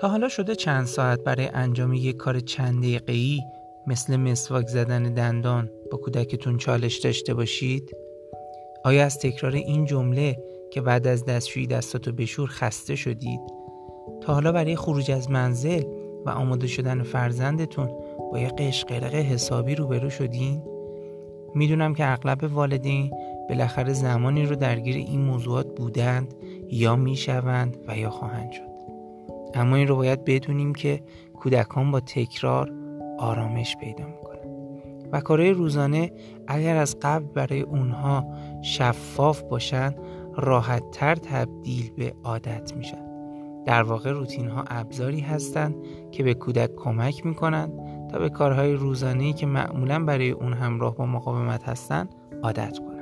تا حالا شده چند ساعت برای انجام یک کار چند دقیقه‌ای مثل مسواک زدن دندان با کودکتون چالش داشته باشید؟ آیا از تکرار این جمله که بعد از دستشویی دستاتو بشور خسته شدید؟ تا حالا برای خروج از منزل و آماده شدن فرزندتون با یه قشقرق حسابی روبرو شدین؟ می‌دونم که اغلب والدین بالاخره زمانی رو درگیر این موضوعات بودند یا می‌شوند و یا خواهند شد اما این رو باید بدونیم که کودکان با تکرار آرامش پیدا می‌کنن و کارهای روزانه اگر از قبل برای اونها شفاف باشن راحتتر تبدیل به عادت میشن در واقع روتین ها ابزاری هستند که به کودک کمک می‌کنند تا به کارهای روزانه‌ای که معمولا برای اون همراه با مقاومت هستند عادت کنند.